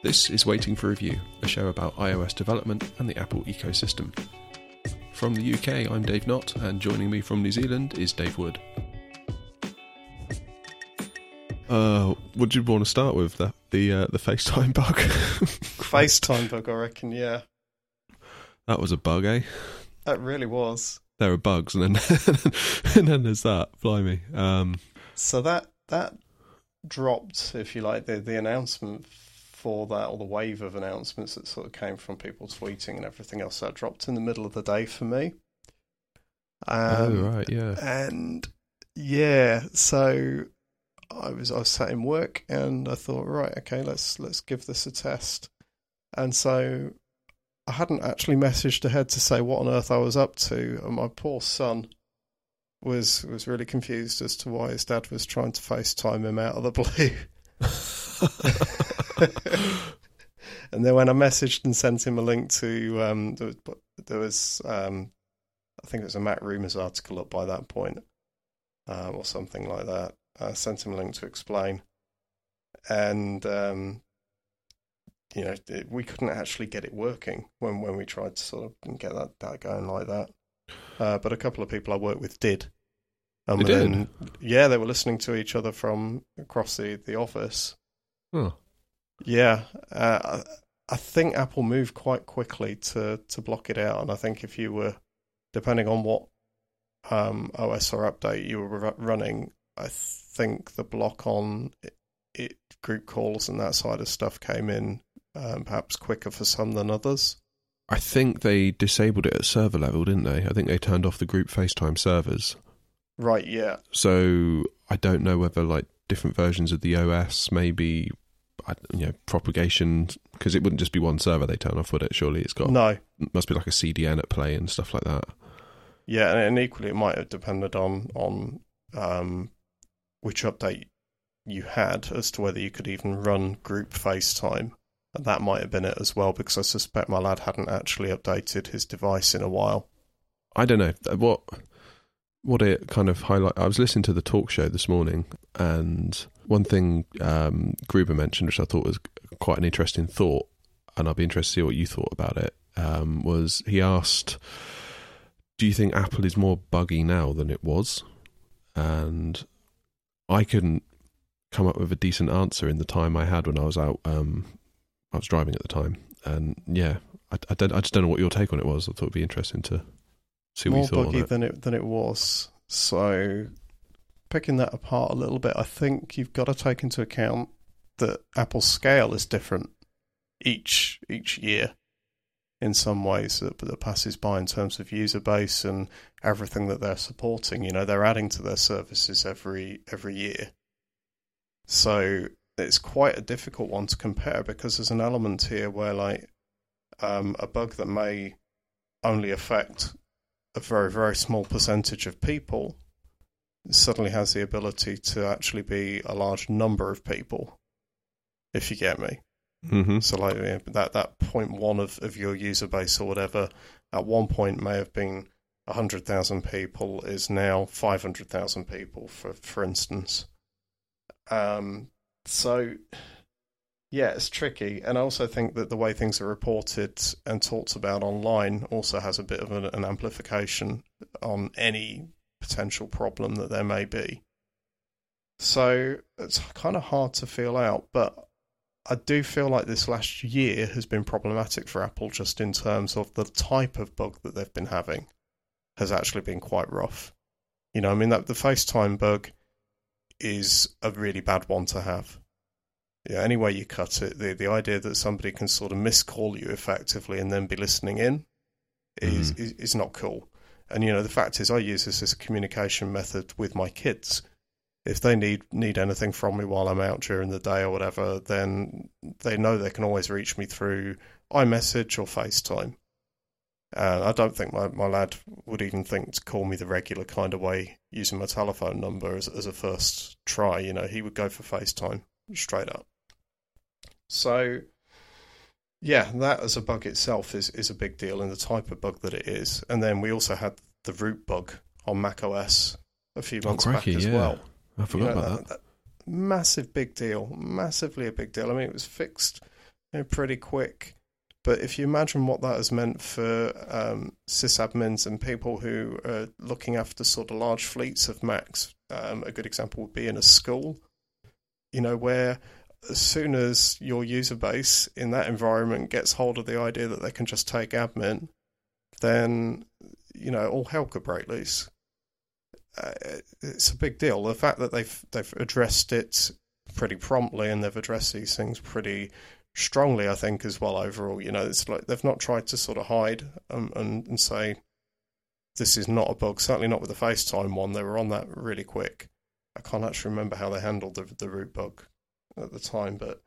This is Waiting for Review, a show about iOS development and the Apple ecosystem. From the UK, I'm Dave Knott, and joining me from New Zealand is Dave Wood. Uh, what do you want to start with? The the uh, the FaceTime bug. FaceTime bug, I reckon. Yeah, that was a bug, eh? That really was. There are bugs, and then and then there's that. Blimey. Um, so that that dropped, if you like, the the announcement for that, or the wave of announcements that sort of came from people tweeting and everything else. That dropped in the middle of the day for me. Oh, um, oh right, yeah. And yeah, so I was I was sat in work and I thought, right, okay, let's let's give this a test. And so I hadn't actually messaged ahead to say what on earth I was up to, and my poor son was was really confused as to why his dad was trying to FaceTime him out of the blue. and then when I messaged and sent him a link to um, there was, there was um, I think it was a MacRumors article up by that point, uh, or something like that. I sent him a link to explain, and um, you know it, we couldn't actually get it working when when we tried to sort of get that, that going like that. Uh, but a couple of people I work with did. Um, they did. yeah, they were listening to each other from across the, the office. Huh. Yeah, uh, I think Apple moved quite quickly to to block it out, and I think if you were, depending on what um, OS or update you were running, I think the block on it, it, group calls and that side of stuff came in um, perhaps quicker for some than others. I think they disabled it at server level, didn't they? I think they turned off the group FaceTime servers. Right. Yeah. So I don't know whether like different versions of the OS maybe you know propagation because it wouldn't just be one server they turn off, would it? Surely it's got no. Must be like a CDN at play and stuff like that. Yeah, and, equally it might have depended on on um, which update you had as to whether you could even run group FaceTime. And that might have been it as well, because I suspect my lad hadn't actually updated his device in a while. I don't know what what it kind of highlight. I was listening to the talk show this morning, and one thing um, Gruber mentioned, which I thought was quite an interesting thought, and I'd be interested to see what you thought about it. Um, was he asked, "Do you think Apple is more buggy now than it was?" And I couldn't come up with a decent answer in the time I had when I was out. Um, I was driving at the time, and yeah, I, I, I, just don't know what your take on it was. I thought it'd be interesting to see what more you thought buggy it. than it than it was. So picking that apart a little bit, I think you've got to take into account that Apple's scale is different each each year in some ways that, that passes by in terms of user base and everything that they're supporting. You know, they're adding to their services every every year. So it's quite a difficult one to compare because there's an element here where like um, a bug that may only affect a very very small percentage of people suddenly has the ability to actually be a large number of people if you get me. Mm-hmm. so like that that point one of, of your user base or whatever at one point may have been 100,000 people is now 500,000 people for for instance. Um so yeah, it's tricky, and I also think that the way things are reported and talked about online also has a bit of an, an amplification on any potential problem that there may be. So it's kind of hard to feel out, but I do feel like this last year has been problematic for Apple just in terms of the type of bug that they've been having has actually been quite rough. You know, I mean that the FaceTime bug is a really bad one to have yeah, any way you cut it, the the idea that somebody can sort of miscall you effectively and then be listening in is, mm. is, is not cool. And you know, the fact is, I use this as a communication method with my kids. If they need need anything from me while I'm out during the day or whatever, then they know they can always reach me through iMessage or FaceTime. And I don't think my, my lad would even think to call me the regular kind of way using my telephone number as, as a first try. You know, he would go for FaceTime straight up. So, yeah, that as a bug itself is, is a big deal in the type of bug that it is. And then we also had the root bug on Mac OS a few months oh, crikey, back as yeah. well. I forgot you know, about that, that. Massive big deal, massively a big deal. I mean, it was fixed you know, pretty quick. But if you imagine what that has meant for um, sysadmins and people who are looking after sort of large fleets of Macs, um, a good example would be in a school, you know, where as soon as your user base in that environment gets hold of the idea that they can just take admin, then, you know, all hell could break loose. Uh, it's a big deal. The fact that they've they've addressed it pretty promptly and they've addressed these things pretty strongly, I think, as well. Overall, you know, it's like they've not tried to sort of hide and, and, and say this is not a bug. Certainly not with the FaceTime one. They were on that really quick. I can't actually remember how they handled the the root bug at the time, but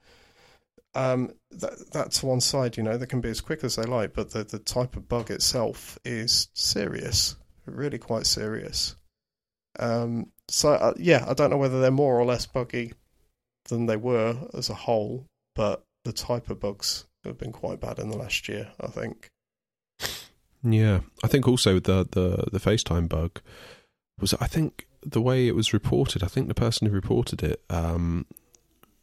um, that that's one side. You know, they can be as quick as they like, but the the type of bug itself is serious, really quite serious. Um, so uh, yeah, I don't know whether they're more or less buggy than they were as a whole, but the type of bugs have been quite bad in the last year, I think. Yeah, I think also the the the FaceTime bug was I think the way it was reported. I think the person who reported it um,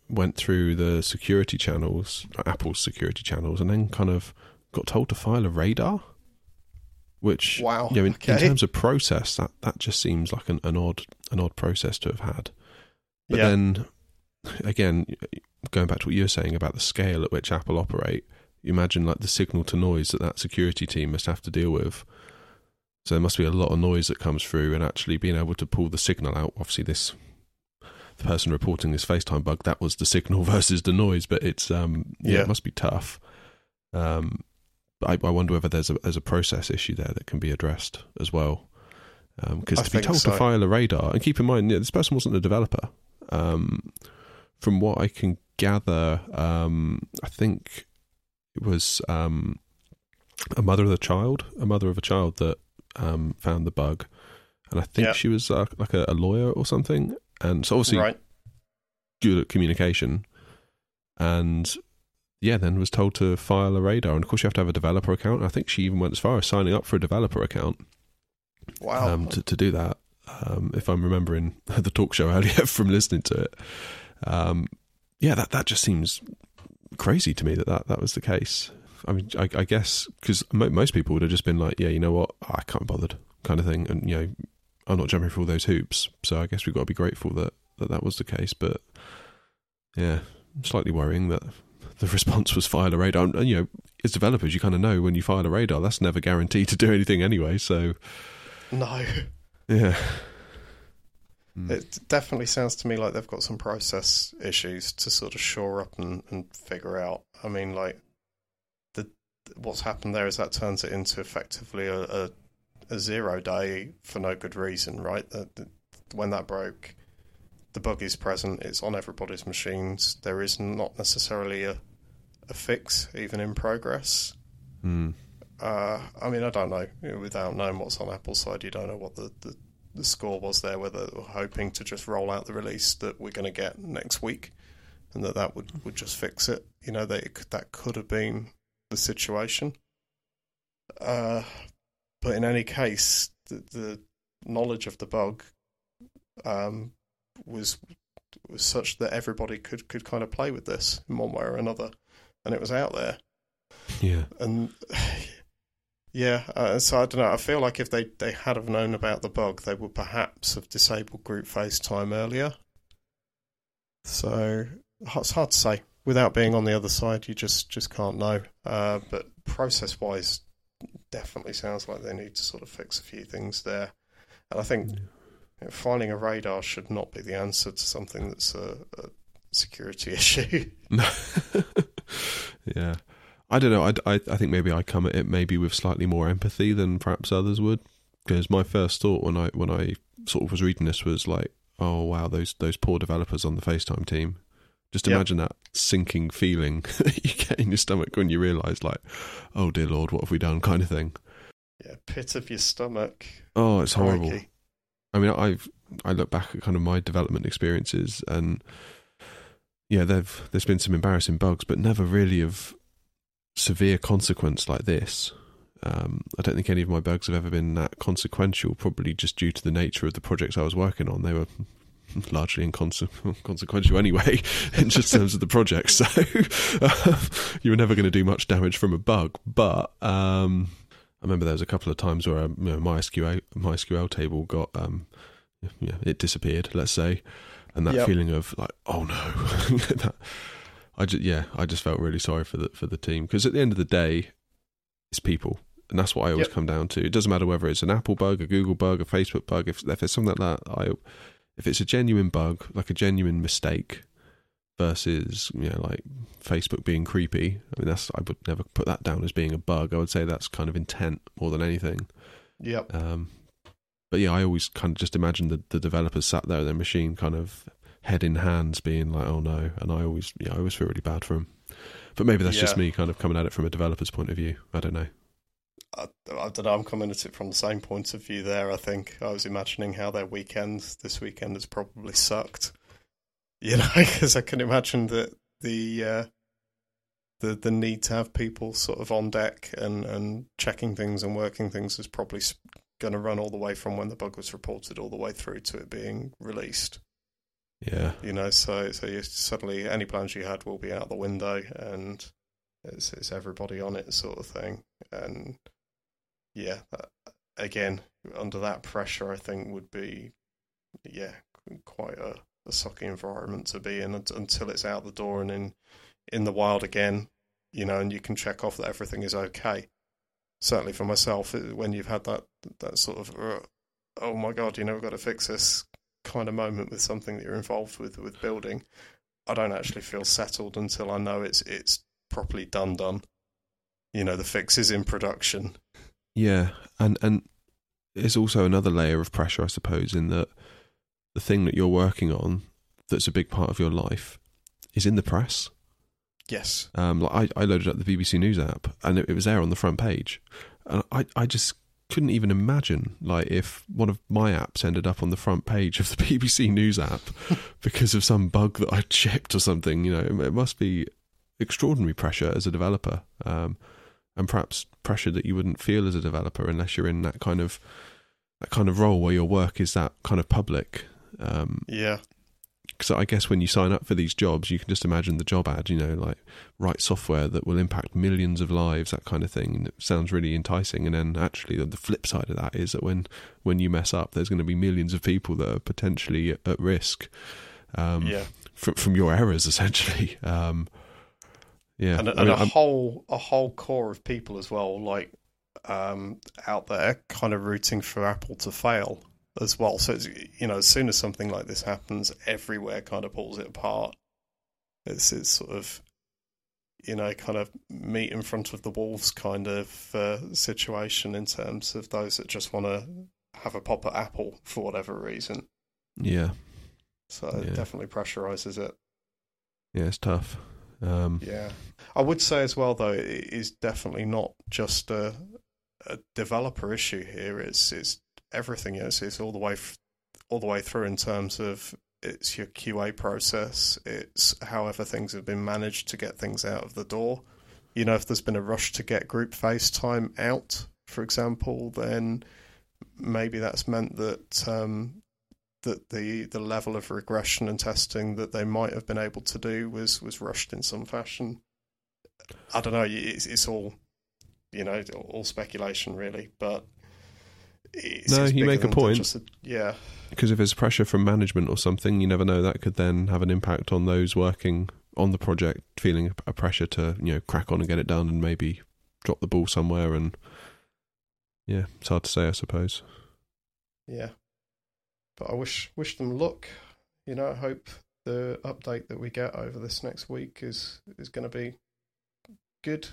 went through the security channels, uh, Apple's security channels, and then kind of got told to file a radar. Which, wow, you know, in, okay. in terms of process, that, that just seems like an, an odd an odd process to have had. But Yeah. then, again, going back to what you were saying about the scale at which Apple operate, you imagine like the signal to noise that that security team must have to deal with. So there must be a lot of noise that comes through, and actually being able to pull the signal out. Obviously, this the person reporting this FaceTime bug that was the signal versus the noise, but it's um yeah, Yeah. it must be tough. Um, I, I wonder whether there's a there's a process issue there that can be addressed as well. Because I to be told so. to file a radar, and keep in mind, yeah, this person wasn't a developer. Um, from what I can gather, um, I think it was um, a mother of a child, a mother of a child that um, found the bug, and I think Yeah. she was uh, like a, a lawyer or something. And so obviously right. good at communication, and yeah, then was told to file a radar. And of course, you have to have a developer account. I think she even went as far as signing up for a developer account Wow. um, to, to do that. Um, if I'm remembering the talk show earlier from listening to it, um, yeah, that that just seems crazy to me that that, that was the case. I mean, I, I guess because mo- most people would have just been like, yeah, you know what, I can't be bothered, kind of thing, and you know, I'm not jumping through all those hoops. So I guess we've got to be grateful that that, that was the case. But yeah, slightly worrying that the response was file a radar. And, you know, as developers, you kind of know when you fire a radar, that's never guaranteed to do anything anyway. So no. yeah. Mm. It definitely sounds to me like they've got some process issues to sort of shore up and, and figure out. I mean, like the what's happened there is that turns it into effectively a, a, a zero day for no good reason, right? The, the, when that broke, the bug is present. It's on everybody's machines. There is not necessarily a a fix even in progress. Mm. Uh, I mean, I don't know. Without knowing what's on Apple's side, you don't know what the, the, the score was there. Whether they were hoping to just roll out the release that we're going to get next week, and that that would, would just fix it. You know, that it that could have been the situation. Uh, but in any case, the, the knowledge of the bug um, was was such that everybody could, could kind of play with this in one way or another, and it was out there Yeah. and yeah, uh, so I don't know. I feel like if they, they had have known about the bug, they would perhaps have disabled group FaceTime earlier. So it's hard to say. Without being on the other side, you just, just can't know. Uh, but process wise, definitely sounds like they need to sort of fix a few things there. And I think you know, finding a radar should not be the answer to something that's a, a security issue. No. yeah. I don't know. I, I, I think maybe I come at it maybe with slightly more empathy than perhaps others would. Because my first thought when I when I sort of was reading this was like, oh wow, those those poor developers on the FaceTime team. Just Yep. imagine that sinking feeling that you get in your stomach when you realise, like, oh dear lord, what have we done, kind of thing. yeah, pit of your stomach. Oh, it's horrible. Crikey. I mean, I've I look back at kind of my development experiences, and yeah, there've there's been some embarrassing bugs, but never really of severe consequence like this. Um, I don't think any of my bugs have ever been that consequential. Probably just due to the nature of the projects I was working on. They were largely inconsequential anyway, in just terms of the project. So uh, you were never going to do much damage from a bug. But um, I remember there was a couple of times where um, you know, MySQL MySQL table got um, yeah, it disappeared. Let's say, and that Yep. feeling of like, oh no, that, I just yeah, I just felt really sorry for the for the team because at the end of the day, it's people. And that's what I always Yep. come down to. It doesn't matter whether it's an Apple bug, a Google bug, a Facebook bug. If, if it's something like that, I if it's a genuine bug, like a genuine mistake, versus you know like Facebook being creepy. I mean, that's I would never put that down as being a bug. I would say that's kind of intent more than anything. Yep. Um, but yeah, I always kind of just imagine the, the developers sat there, their machine kind of head in hands, being like, "Oh no!" And I always, yeah, I always feel really bad for them. But maybe that's just me kind of coming at it from a developer's point of view. I don't know. I, I don't know. I'm coming at it from the same point of view. There, I think I was imagining how their weekend this weekend has probably sucked. You know, because I can imagine that the uh, the the need to have people sort of on deck and and checking things and working things is probably going to run all the way from when the bug was reported all the way through to it being released. Yeah, You know, so so you suddenly any plans you had will be out the window, and it's it's everybody on it sort of thing. And yeah, that, again, under that pressure, I think would be yeah quite a, a sucky environment to be in until it's out the door and in in the wild again. You know, and you can check off that everything is okay. Certainly for myself, when you've had that that sort of uh, oh my god, you know, we've got to fix this kind of moment with something that you're involved with with building, I don't actually feel settled until I know it's it's properly done done. You know, the fix is in production. Yeah, and and there's also another layer of pressure, I suppose, in that the thing that you're working on, that's a big part of your life, is in the press. Yes. Um, like I, I loaded up the BBC News app, and it, it was there on the front page, and I, I just couldn't even imagine like if one of my apps ended up on the front page of the BBC News app because of some bug that I'd shipped or something. You know, it, it must be extraordinary pressure as a developer, um, and perhaps pressure that you wouldn't feel as a developer unless you're in that kind of that kind of role where your work is that kind of public. Um, Yeah. So I guess when you sign up for these jobs, you can just imagine the job ad, you know, like write software that will impact millions of lives, that kind of thing. And it sounds really enticing. And then actually, the- flip side of that is that when when you mess up, there's going to be millions of people that are potentially at, at risk um, yeah. from from your errors, essentially. Um, yeah, and, I mean, a I'm- whole a whole core of people as well, like um, out there, kind of rooting for Apple to fail as well. So it's, you know, as soon as something like this happens, everywhere kind of pulls it apart. It's it's sort of you know kind of meat in front of the wolves kind of uh, situation in terms of those that just want to have a pop at Apple for whatever reason. yeah, So Yeah. it definitely pressurizes it. yeah, it's tough. Um, Yeah, I would say as well though it is definitely not just a, a developer issue here. It's it's everything. It's it's all the way all the way through in terms of it's your QA process. It's however things have been managed to get things out of the door. You know, if there's been a rush to get group FaceTime out, for example, then maybe that's meant that um, that the the level of regression and testing that they might have been able to do was was rushed in some fashion. I don't know. It's, it's all you know, all speculation really, but. It's, No, you make a point. a- yeah, because if there's pressure from management or something, you never know. That could then have an impact on those working on the project, feeling a pressure to you know crack on and get it done, and maybe drop the ball somewhere. And yeah, it's hard to say, I suppose. yeah. But I wish wish them luck. You know, I hope the update that we get over this next week is is going to be good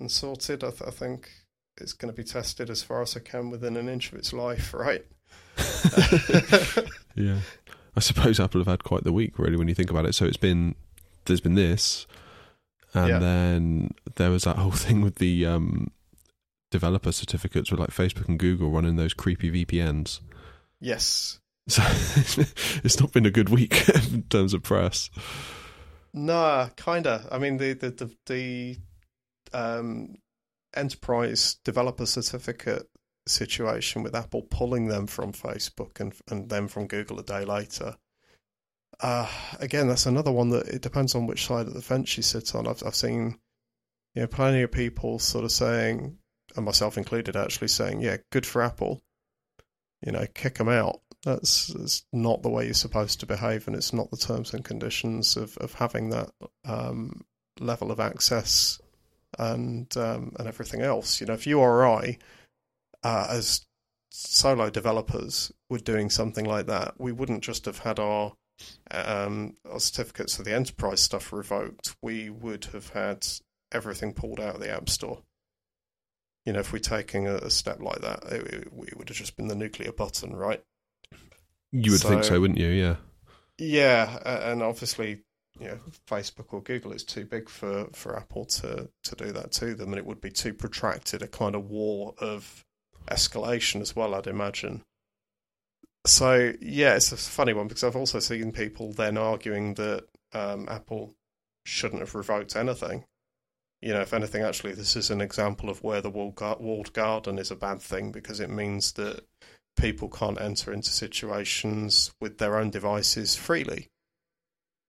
and sorted. I, th- I think it's going to be tested as far as I can within an inch of its life, right? Yeah, I suppose Apple have had quite the week, really, when you think about it. So it's been there's been this, and Yeah. then there was that whole thing with the um, developer certificates with like Facebook and Google running those creepy VPNs. Yes. So it's not been a good week in terms of press. Nah, kinda. I mean, the the the, the um, enterprise developer certificate situation with Apple pulling them from Facebook and and then from Google a day later. Uh, again, that's another one that it depends on which side of the fence you sit on. I've, I've seen, you know, plenty of people sort of saying, and myself included, actually saying, "Yeah, good for Apple." You know, kick them out. That's, that's not the way you're supposed to behave, and it's not the terms and conditions of of having that um, level of access and um, and everything else. You know, if you or I, uh, as solo developers, were doing something like that, we wouldn't just have had our um, our certificates for the enterprise stuff revoked, we would have had everything pulled out of the App Store. You know, if we're taking a, a step like that, it, it, it, would have just been the nuclear button, right? You would so, think so, wouldn't you? Yeah. Yeah, and obviously, you know, Facebook or Google is too big for, for Apple to, to do that to them, and it would be too protracted a kind of war of escalation as well, I'd imagine. So yeah, it's a funny one because I've also seen people then arguing that um, Apple shouldn't have revoked anything. You know, if anything, actually, this is an example of where the walled garden is a bad thing because it means that people can't enter into situations with their own devices freely.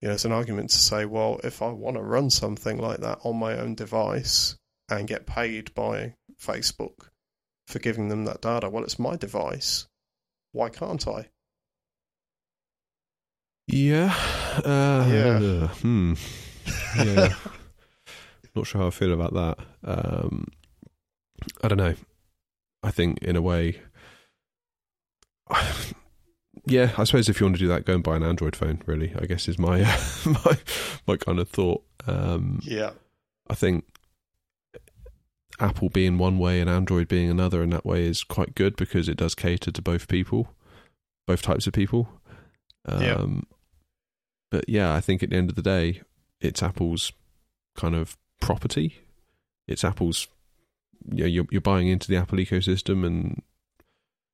You know, it's an argument to say, well, if I want to run something like that on my own device and get paid by Facebook for giving them that data, well, it's my device why can't I? Yeah. Uh, yeah. hmm. Yeah. Not sure how I feel about that. Um, I don't know. I think in a way, yeah. I suppose if you want to do that, go and buy an Android phone. Really, I guess is my my my kind of thought. Um, yeah. I think Apple being one way and Android being another in that way is quite good because it does cater to both people, both types of people. Um, yeah. But yeah, I think at the end of the day, it's Apple's kind of property. It's Apple's. You know, you're you're buying into the Apple ecosystem, and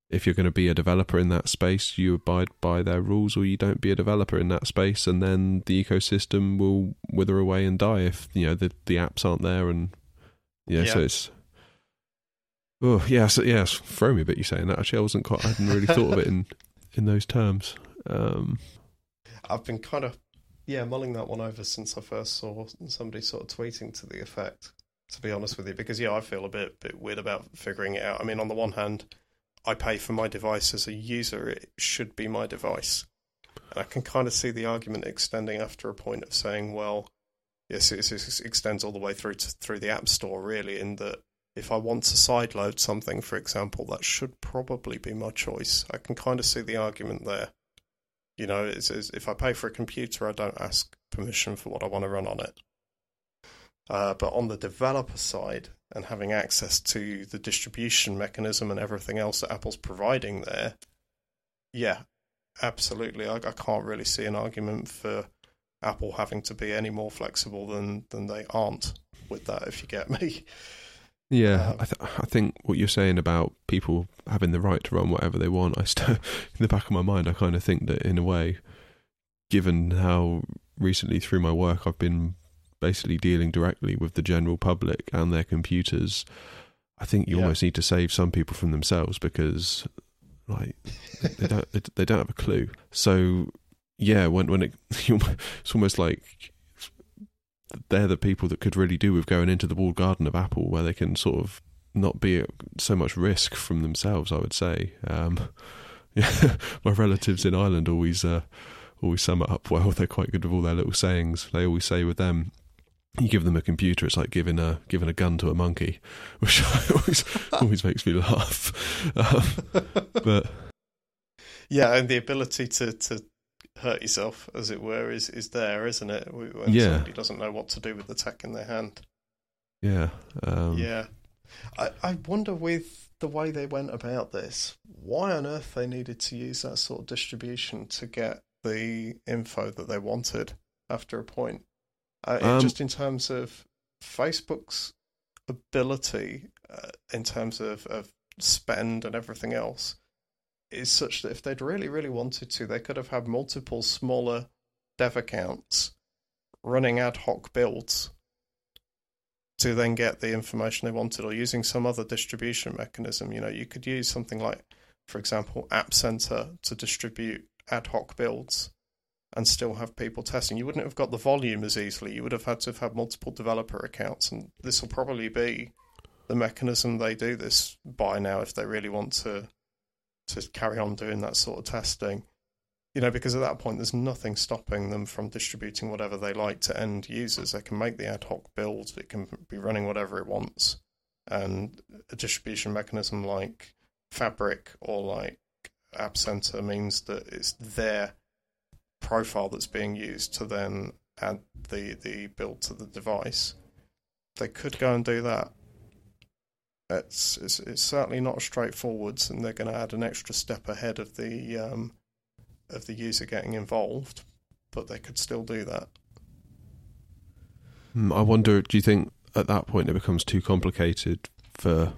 if you're going to be a developer in that space, you abide by their rules, or you don't be a developer in that space, and then the ecosystem will wither away and die if you know the the apps aren't there and yeah, yeah. so it's oh yeah, so yeah, it's me a bit. You saying that actually, I wasn't quite. I hadn't really thought of it in in those terms. Um, I've been kind of yeah mulling that one over since I first saw somebody sort of tweeting to the effect. To be honest with you, because yeah, I feel a bit bit weird about figuring it out. I mean, on the one hand, I pay for my device as a user; it should be my device. And I can kind of see the argument extending after a point of saying, well, yes, it, it extends all the way through to, through the App Store, really, in that if I want to sideload something, for example, that should probably be my choice. I can kind of see the argument there. You know, it's, it's, if I pay for a computer, I don't ask permission for what I want to run on it. Uh, but on the developer side, and having access to the distribution mechanism and everything else that Apple's providing there, yeah, absolutely. I, I can't really see an argument for Apple having to be any more flexible than than they aren't with that. If you get me. Yeah, um, I, th- I think what you're saying about people having the right to run whatever they want, I still, in the back of my mind, I kind of think that in a way, given how recently through my work I've been basically dealing directly with the general public and their computers, I think you yeah. almost need to save some people from themselves because, like, they don't they, they don't have a clue. So yeah, when when it it's almost like they're the people that could really do with going into the walled garden of Apple, where they can sort of not be at so much risk from themselves. I would say. Um, yeah, my relatives in Ireland always uh, always sum it up well. They're quite good with all their little sayings. They always say with them, you give them a computer, it's like giving a giving a gun to a monkey, which always always makes me laugh. Um, but yeah, and the ability to to hurt yourself, as it were, is is there, isn't it? When yeah. somebody doesn't know what to do with the tech in their hand. Yeah. Um... Yeah. I, I wonder with the way they went about this, why on earth they needed to use that sort of distribution to get the info that they wanted after a point. Uh, um, just in terms of Facebook's ability, uh, in terms of, of spend and everything else, is such that if they'd really, really wanted to, they could have had multiple smaller dev accounts running ad hoc builds to then get the information they wanted or using some other distribution mechanism. You know, you could use something like, for example, App Center to distribute ad hoc builds and still have people testing. You wouldn't have got the volume as easily. You would have had to have had multiple developer accounts, and this will probably be the mechanism they do this by now if they really want to to carry on doing that sort of testing. You know, because at that point, there's nothing stopping them from distributing whatever they like to end users. They can make the ad hoc build, it can be running whatever it wants. And a distribution mechanism like Fabric or like App Center means that it's their profile that's being used to then add the, the build to the device. They could go and do that. It's, it's, it's certainly not straightforward, and they're going to add an extra step ahead of the um, of the user getting involved, but they could still do that. Hmm, I wonder. Do you think at that point it becomes too complicated for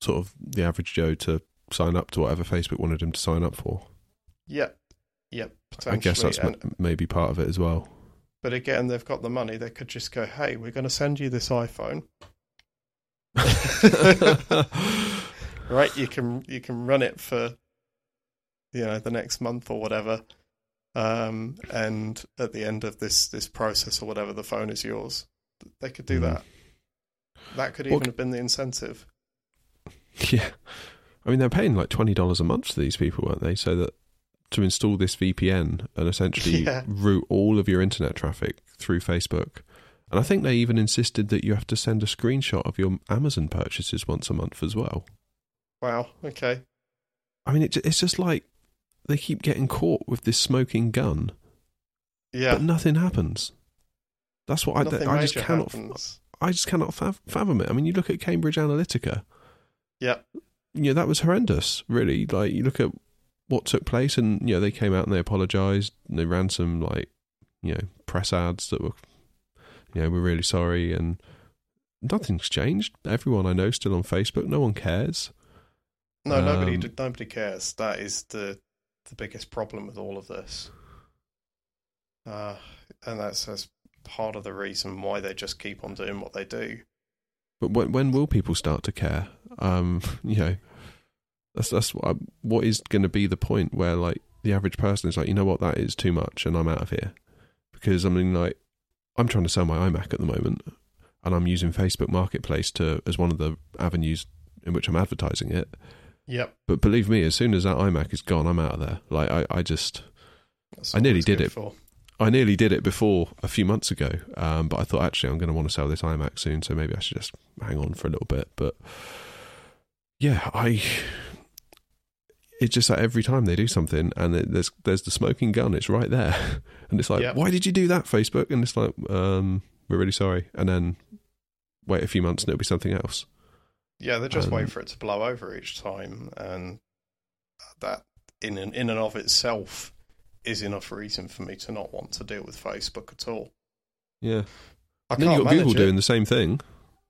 sort of the average Joe to sign up to whatever Facebook wanted him to sign up for? Yep, yep. I guess that's and, maybe part of it as well. But again, they've got the money. They could just go, "Hey, we're going to send you this iPhone." right, you can you can run it for you know the next month or whatever, um, and at the end of this this process or whatever, the phone is yours. They could do mm. that. That could even well, have been the incentive. Yeah, I mean they're paying like twenty dollars a month to these people, weren't they? So that to install this VPN and essentially yeah. route all of your internet traffic through Facebook. And I think they even insisted that you have to send a screenshot of your Amazon purchases once a month as well. Wow. Okay. I mean, it, it's just like they keep getting caught with this smoking gun. Yeah. But nothing happens. That's what I, I just cannot. Happens. I just cannot fathom it. I mean, you look at Cambridge Analytica. Yeah. You know, that was horrendous, really. Like, you look at what took place, and, you know, they came out and they apologised, and they ran some, like, you know, press ads that were you know, we're really sorry, and nothing's changed. Everyone I know still on Facebook. No one cares. No, um, nobody, nobody cares. That is the the biggest problem with all of this, uh, and that's, that's part of the reason why they just keep on doing what they do. But when when will people start to care? Um, you know, that's that's what, what is going to be the point where like the average person is like, you know what, that is too much, and I'm out of here. Because I mean, like I'm trying to sell my iMac at the moment, and I'm using Facebook Marketplace to as one of the avenues in which I'm advertising it. Yep. But believe me, as soon as that iMac is gone, I'm out of there. Like I, I just, I nearly did it. For. I nearly did it before a few months ago, um, but I thought actually I'm going to want to sell this iMac soon, so maybe I should just hang on for a little bit. But yeah, I it's just like every time they do something and there's there's the smoking gun it's right there. And it's like yep. why did you do that facebook? And it's like um, we're really sorry. And then wait a few months and it'll be something else. Yeah they just um, wait for it to blow over each time and that in and in and of itself is enough reason for me to not want to deal with facebook at all. Yeah. I and then you got google it. doing the same thing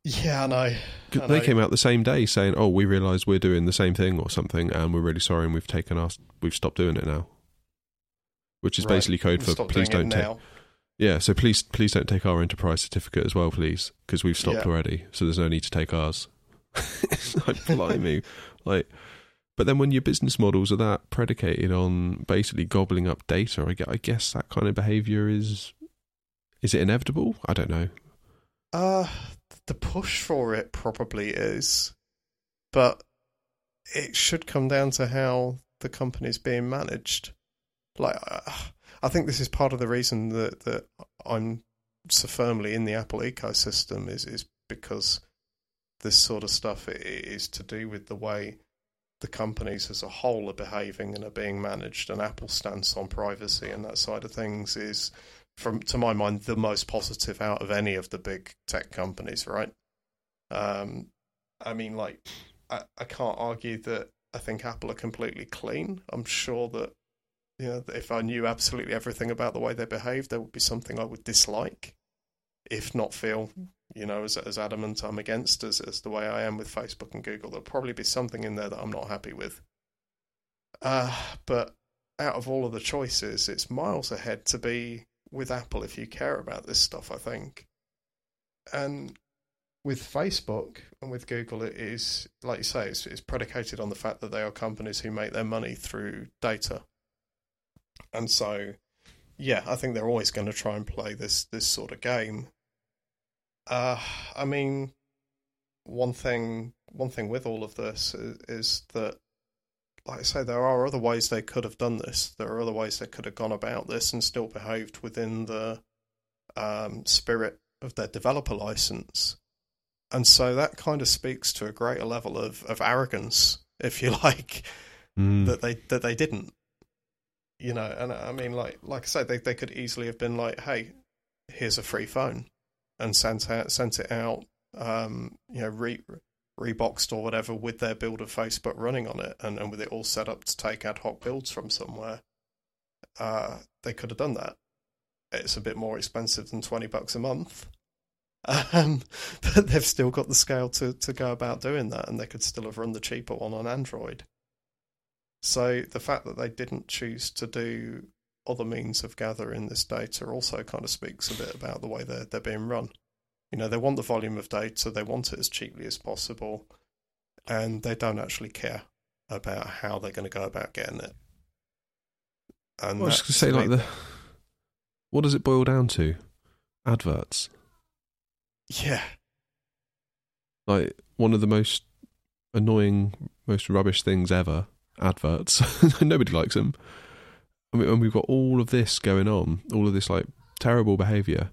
yeah, I know. I know. They came out the same day saying, "Oh, we realise we're doing the same thing or something, and we're really sorry, and we've taken our, we've stopped doing it now." Which is right. basically code for "Please don't take." Yeah, so please, please don't take our enterprise certificate as well, please, because we've stopped yeah. already. So there's no need to take ours. like, blimey, like. But then when your business models are that predicated on basically gobbling up data, I guess that kind of behaviour is is it inevitable? I don't know. Uh the push for it probably is, but it should come down to how the company is being managed. Like, I think this is part of the reason that that I'm so firmly in the Apple ecosystem is is because this sort of stuff is to do with the way the companies as a whole are behaving and are being managed. And Apple's stance on privacy and that side of things is from to my mind the most positive out of any of the big tech companies, right? Um, I mean, like I, I can't argue that I think Apple are completely clean. I'm sure that you know if I knew absolutely everything about the way they behave, there would be something I would dislike, if not feel you know as as adamant I'm against as as the way I am with Facebook and Google. There'll probably be something in there that I'm not happy with. Uh, but out of all of the choices, it's miles ahead to be with Apple if you care about this stuff, I think. And with Facebook and with Google, it is, like you say, it's, it's predicated on the fact that they are companies who make their money through data. And so yeah, I think they're always going to try and play this this sort of game. Uh, I mean, one thing one thing with all of this is, is that, like I say, there are other ways they could have done this. There are other ways they could have gone about this and still behaved within the um, spirit of their developer license. And so that kind of speaks to a greater level of, of arrogance, if you like, Mm. that they that they didn't. You know, and I mean, like like I said, they they could easily have been like, "Hey, here's a free phone," and sent out sent it out, um, you know, re, reboxed or whatever with their build of Facebook running on it, and, and with it all set up to take ad hoc builds from somewhere. Uh, they could have done that. It's a bit more expensive than twenty bucks a month. Um, but they've still got the scale to, to go about doing that, and they could still have run the cheaper one on Android. So the fact that they didn't choose to do other means of gathering this data also kind of speaks a bit about the way they're they're being run. You know, they want the volume of data, they want it as cheaply as possible, and they don't actually care about how they're going to go about getting it. And I was just going to say, like, the. What does it boil down to? Adverts. yeah, Like, one of the most annoying, most rubbish things ever adverts. Nobody likes them. I mean, and we've got all of this going on, all of this, like, terrible behaviour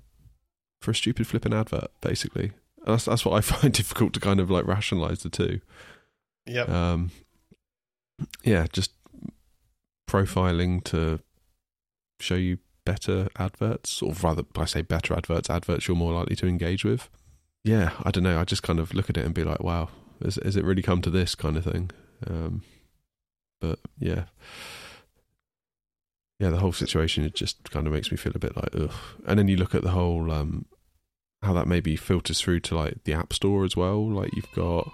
for a stupid flipping advert, basically. And that's, that's what I find difficult to kind of, like, rationalise the two. yep, Um, yeah, just profiling to show you better adverts, or rather, I say better adverts, adverts you're more likely to engage with. Yeah, I don't know. I just kind of look at it and be like, wow, has, has it really come to this kind of thing? Um, but yeah. Yeah, the whole situation it just kind of makes me feel a bit like ugh. And then you look at the whole um, how that maybe filters through to like the app store as well. Like you've got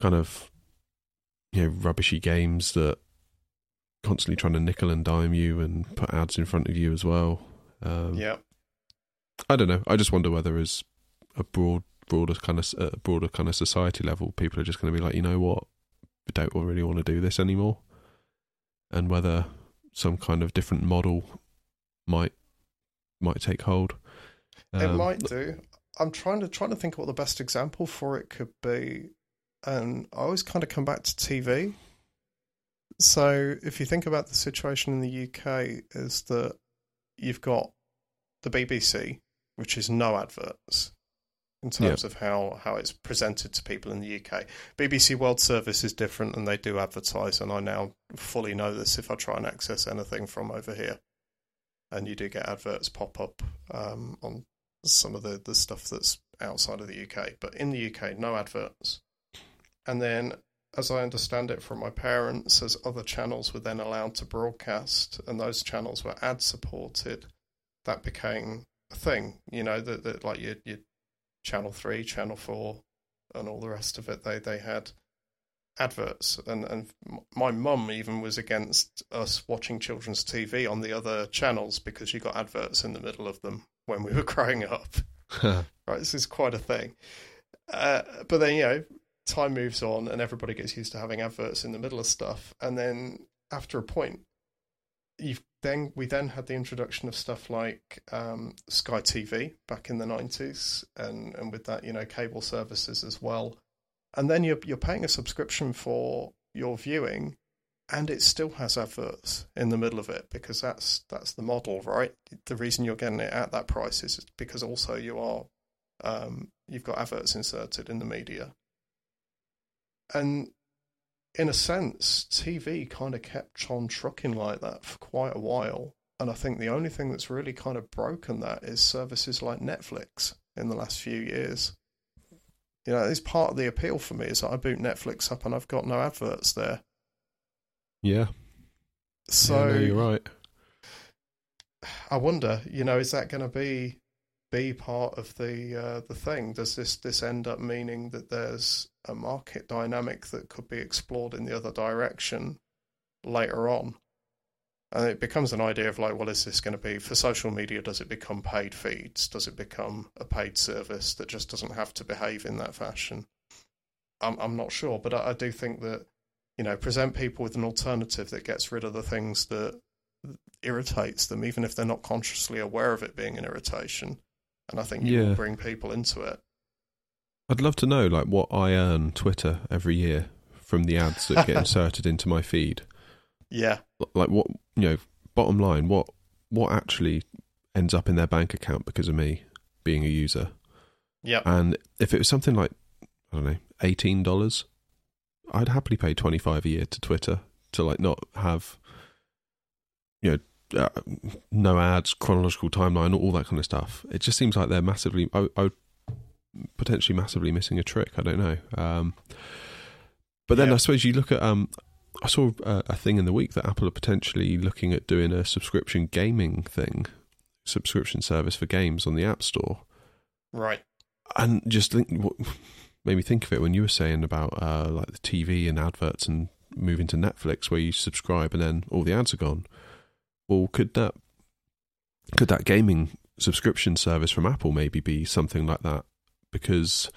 kind of you know rubbishy games that constantly trying to nickel and dime you and put ads in front of you as well. Um, yep. I don't know. I just wonder whether as a broad, broader kind of uh, broader kind of society level, people are just going to be like, you know what, we don't really want to do this anymore, and whether some kind of different model might might take hold. It Um, might do. I'm trying to trying to think what the best example for it could be, and I always kind of come back to TV. So if you think about the situation in the UK, is that you've got the BBC, which is no adverts in terms of how, how it's presented to people in the UK. BBC World Service is different, and they do advertise, and I now fully know this if I try and access anything from over here. And you do get adverts pop up um, on some of the, the stuff that's outside of the UK. But in the UK, no adverts. And then, as I understand it from my parents, as other channels were then allowed to broadcast, and those channels were ad supported, that became a thing. You know, that, that like your, your Channel 3, Channel 4, and all the rest of it, they, they had adverts. And, and my mum even was against us watching children's TV on the other channels because you got adverts in the middle of them when we were growing up. right, this is quite a thing. Uh, but then, you know, time moves on and everybody gets used to having adverts in the middle of stuff. And then after a point, you've then we then had the introduction of stuff like um, Sky TV back in the nineties, and and with that, you know, cable services as well. And then you're you're paying a subscription for your viewing, and it still has adverts in the middle of it because that's that's the model, right? The reason you're getting it at that price is because also you are um, you've got adverts inserted in the media, and in a sense, TV kind of kept on trucking like that for quite a while. And I think the only thing that's really kind of broken that is services like Netflix in the last few years. You know, it's part of the appeal for me is that I boot Netflix up and I've got no adverts there. Yeah, So yeah, no, you're right. I wonder, you know, is that going to be be part of the uh, the thing? Does this this end up meaning that there's a market dynamic that could be explored in the other direction later on? And it becomes an idea of like, well, is this going to be for social media? Does it become paid feeds? Does it become a paid service that just doesn't have to behave in that fashion? I'm I'm not sure, but I, I do think that you know present people with an alternative that gets rid of the things that irritates them, even if they're not consciously aware of it being an irritation. And I think you Yeah. bring people into it. I'd love to know like what I earn Twitter every year from the ads that get inserted into my feed. Yeah, Like what you know, bottom line, what what actually ends up in their bank account because of me being a user. yeah, And if it was something like I don't know, eighteen dollars, I'd happily pay twenty five a year to Twitter to like not have you know uh, no ads, chronological timeline, all that kind of stuff. It just seems like they're massively. I, I potentially massively missing a trick. I don't know. Um, but then Yeah. I suppose you look at. Um, I saw a, a thing in the week that Apple are potentially looking at doing a subscription gaming thing, subscription service for games on the App Store right. and just think what made me think of it when you were saying about uh, like the TV and adverts and moving to Netflix where you subscribe and then all the ads are gone. Well, could that could that gaming subscription service from Apple maybe be something like that? Because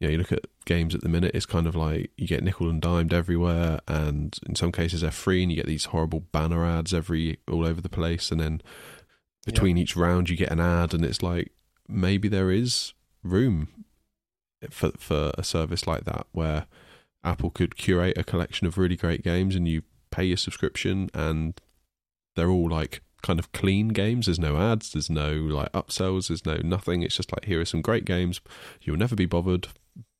you know, you look at games at the minute, it's kind of like you get nickel and dimed everywhere, and in some cases they're free, and you get these horrible banner ads every all over the place, and then between each round you get an ad, and it's like maybe there is room for for a service like that where Apple could curate a collection of really great games and you pay your subscription and they're all like kind of clean games. There's no ads, there's no like upsells, there's no nothing. It's just like here are some great games. You'll never be bothered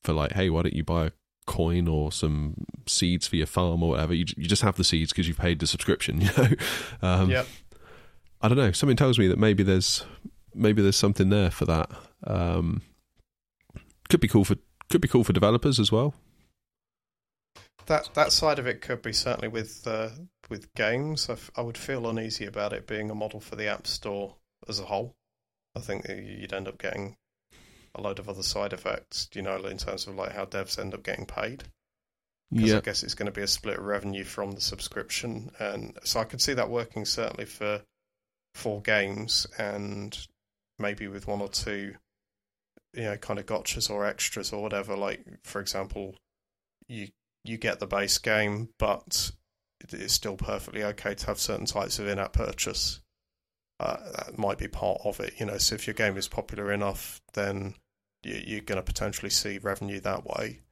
for like, hey, why don't you buy a coin or some seeds for your farm or whatever? You you just have the seeds because you've paid the subscription. You know, um, yeah, I don't know. Something tells me that maybe there's maybe there's something there for that. Um, could be cool for could be cool for developers as well. that that side of it could be certainly with uh, with games. I, f- I would feel uneasy about it being a model for the App Store as a whole. I think you'd end up getting a load of other side effects. You know, in terms of like how devs end up getting paid. Yeah, I guess it's going to be a split of revenue from the subscription, and so I could see that working certainly for for games and maybe with one or two, you know, kind of gotchas or extras or whatever. Like for example, you you get the base game, but it is still perfectly okay to have certain types of in-app purchase. Uh, that might be part of it, you know. So if your game is popular enough, then you, you're going to potentially see revenue that way.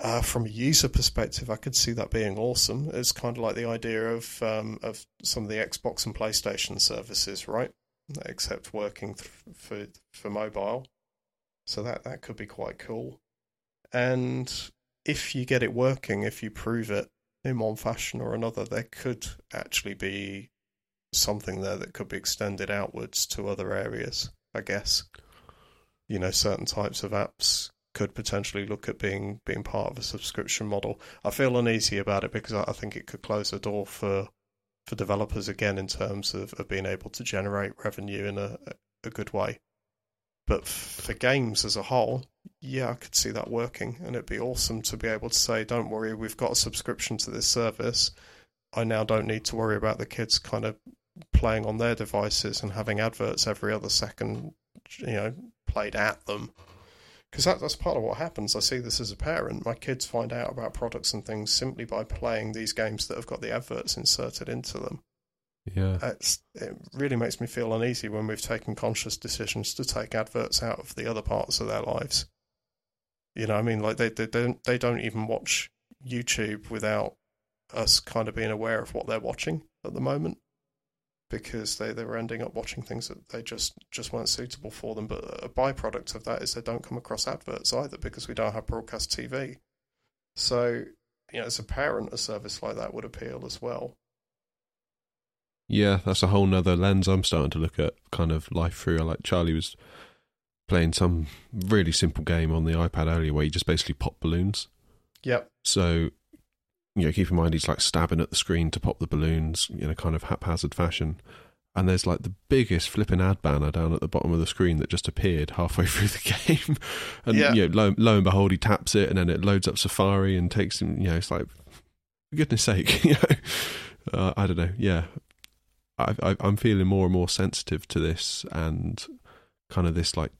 Uh, from a user perspective, I could see that being awesome. It's kind of like the idea of um, of some of the Xbox and PlayStation services, right? Except working th- for for mobile, so that that could be quite cool. And if you get it working, if you prove it in one fashion or another, there could actually be something there that could be extended outwards to other areas. I guess, you know, certain types of apps could potentially look at being being part of a subscription model. I feel uneasy about it because I think it could close the door for for developers again in terms of, of being able to generate revenue in a, a good way. But for games as a whole, yeah, I could see that working, and it'd be awesome to be able to say, "Don't worry, we've got a subscription to this service. I now don't need to worry about the kids kind of playing on their devices and having adverts every other second, you know, played at them." Because that, that's part of what happens. I see this as a parent. My kids find out about products and things simply by playing these games that have got the adverts inserted into them. Yeah, It's, it really makes me feel uneasy when we've taken conscious decisions to take adverts out of the other parts of their lives. You know, I mean, like they they don't they don't even watch YouTube without us kind of being aware of what they're watching at the moment, because they they were ending up watching things that they just just weren't suitable for them. But a byproduct of that is they don't come across adverts either because we don't have broadcast TV. So, you know, as a parent, a service like that would appeal as well. Yeah. That's a whole nother lens I'm starting to look at. Kind of life through. I like Charlie was playing some really simple game on the iPad earlier where you just basically pop balloons. Yep. So, you know, keep in mind he's like stabbing at the screen to pop the balloons in a kind of haphazard fashion. And there's like the biggest flipping ad banner down at the bottom of the screen that just appeared halfway through the game. and, Yeah. you know, lo, lo and behold, he taps it and then it loads up Safari and takes him, you know, it's like, for goodness sake, you know. Uh, I don't know. Yeah. I, I, I'm feeling more and more sensitive to this and kind of this like,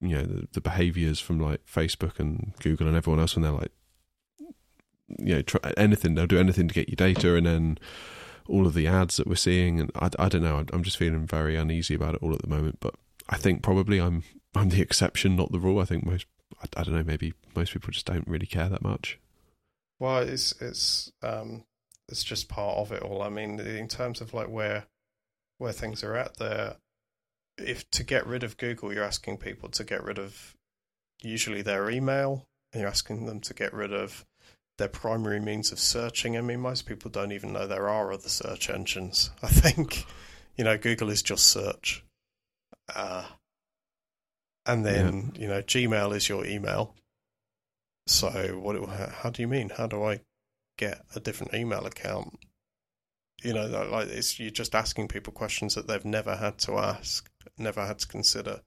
you know, the, the behaviors from like Facebook and Google and everyone else when they're like, you know, try anything. They'll do anything to get your data, and then all of the ads that we're seeing, and I, I don't know. I'm just feeling very uneasy about it all at the moment. But I think probably I'm I'm the exception, not the rule. I think most I, I don't know. Maybe most people just don't really care that much. Well, it's it's um, it's just part of it all. I mean, in terms of like where where things are at there, if to get rid of Google, you're asking people to get rid of usually their email, and you're asking them to get rid of their primary means of searching. I mean, most people don't even know there are other search engines. I think, you know, Google is just search. Uh, and then, yeah. you know, Gmail is your email. So, what? How do you mean? How do I get a different email account? You know, like it's you're just asking people questions that they've never had to ask, never had to consider.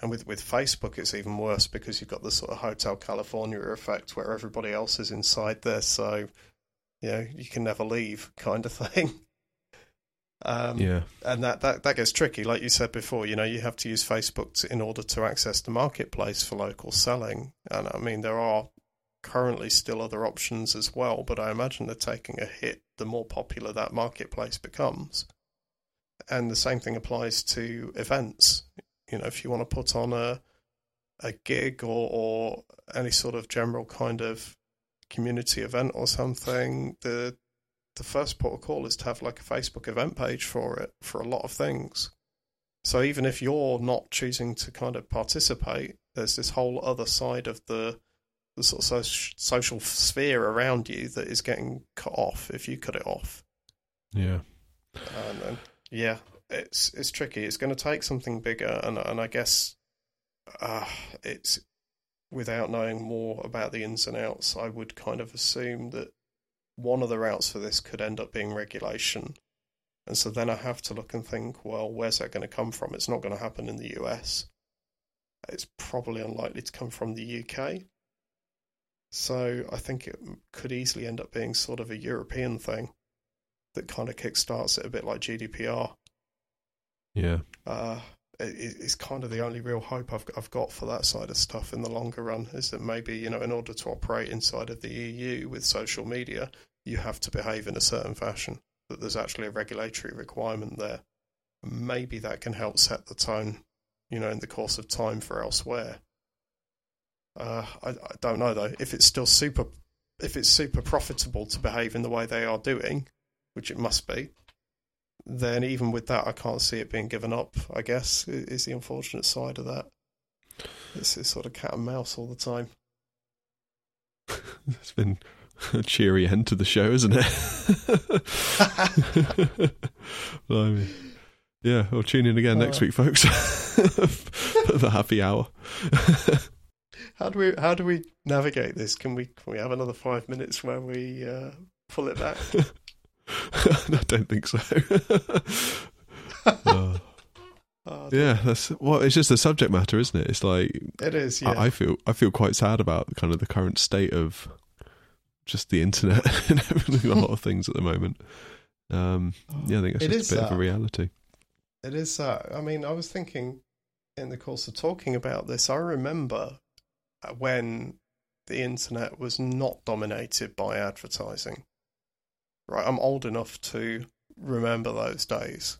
And with, with Facebook, it's even worse because you've got the sort of Hotel California effect where everybody else is inside there. So, you know, you can never leave kind of thing. Um, yeah. And that, that, that gets tricky. Like you said before, you know, you have to use Facebook to, in order to access the marketplace for local selling. And I mean, there are currently still other options as well, but I imagine they're taking a hit the more popular that marketplace becomes. And the same thing applies to events. You know, if you want to put on a a gig or, or any sort of general kind of community event or something, the the first port of call is to have like a Facebook event page for it for a lot of things. So even if you're not choosing to kind of participate, there's this whole other side of the the sort of social sphere around you that is getting cut off if you cut it off. Yeah. And, and yeah, it's it's tricky. It's going to take something bigger, and and I guess uh, it's without knowing more about the ins and outs. I would kind of assume that one of the routes for this could end up being regulation, and so then I have to look and think, well, where's that going to come from? It's not going to happen in the US. It's probably unlikely to come from the UK. So I think it could easily end up being sort of a European thing that kind of kickstarts it a bit like GDPR. Yeah. Uh, it, it's kind of the only real hope I've I've got for that side of stuff in the longer run is that maybe you know in order to operate inside of the EU with social media, you have to behave in a certain fashion. That there's actually a regulatory requirement there. Maybe that can help set the tone, you know, in the course of time for elsewhere. Uh, I, I don't know though if it's still super if it's super profitable to behave in the way they are doing, which it must be, then even with that, I can't see it being given up. I guess is the unfortunate side of that. It's, it's sort of cat and mouse all the time. it's been a cheery end to the show, isn't it? Blimey. Yeah, we'll tune in again next week, folks, for the happy hour. How do we how do we navigate this? Can we can we have another five minutes where we uh, pull it back? I don't think so. uh, oh, yeah, that's well. It's just the subject matter, isn't it? It's like it is. Yeah. I, I feel I feel quite sad about kind of the current state of just the internet and everything. a lot of things at the moment. Um, yeah, I think it's just a bit of a reality. It is. I mean, I was thinking in the course of talking about this. I remember when the internet was not dominated by advertising right, I'm old enough to remember those days.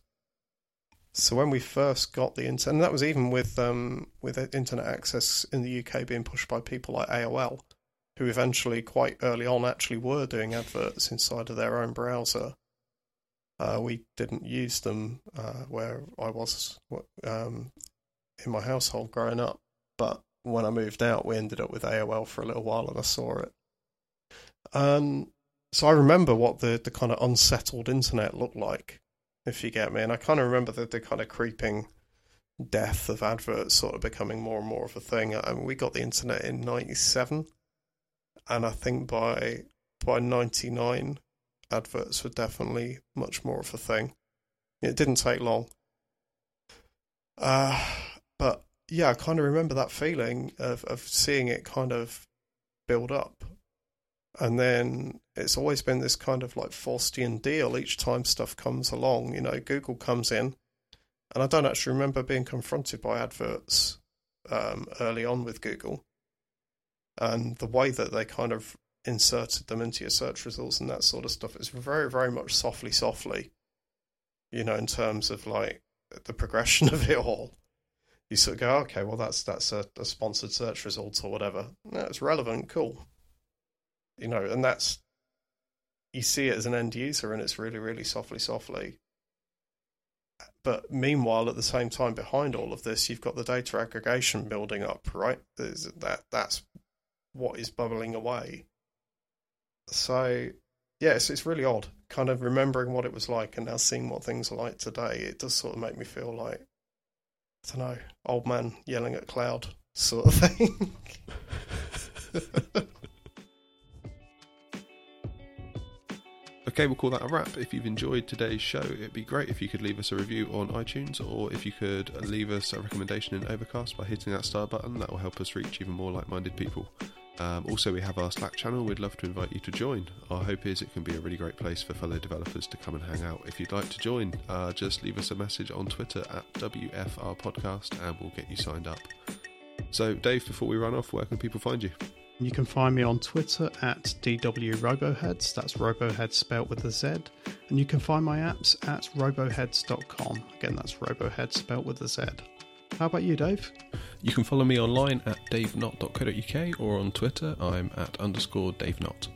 So when we first got the internet, and that was even with um, with internet access in the UK being pushed by people like AOL, who eventually, quite early on, actually were doing adverts inside of their own browser. Uh, we didn't use them uh, where I was um, in my household growing up, but when I moved out, we ended up with AOL for a little while, and I saw it. Um, so I remember what the, the kind of unsettled internet looked like, if you get me. And I kind of remember the, the kind of creeping death of adverts sort of becoming more and more of a thing. I mean, we got the internet in 97. And I think by by 99, adverts were definitely much more of a thing. It didn't take long. Uh, but yeah, I kind of remember that feeling of, of seeing it kind of build up and then it's always been this kind of like Faustian deal each time stuff comes along. You know, Google comes in, and I don't actually remember being confronted by adverts um, early on with Google. And the way that they kind of inserted them into your search results and that sort of stuff. It's very, very much softly, softly, you know, in terms of like the progression of it all. You sort of go, okay, well, that's that's a, a sponsored search result or whatever. No, it's relevant, cool. You know, and that's you see it as an end user, and it's really, really softly, softly. But meanwhile, at the same time, behind all of this, you've got the data aggregation building up, right? There's that that's what is bubbling away. So, yes, it's really odd. Kind of remembering what it was like and now seeing what things are like today. It does sort of make me feel like, I don't know, old man yelling at cloud sort of thing. Okay, we'll call that a wrap. If you've enjoyed today's show, it'd be great if you could leave us a review on iTunes or if you could leave us a recommendation in Overcast by hitting that star button. That will help us reach even more like minded people. Um, also, we have our Slack channel. We'd love to invite you to join. Our hope is it can be a really great place for fellow developers to come and hang out. If you'd like to join, uh, just leave us a message on Twitter at WFR Podcast and we'll get you signed up. So, Dave, before we run off, where can people find you? You can find me on Twitter at DWRoboheadz. That's Robohead spelt with a Z. And you can find my apps at roboheadz.com. Again, that's Robohead spelt with a Z. How about you, Dave? You can follow me online at davenott.co.uk or on Twitter, I'm at underscore davenott.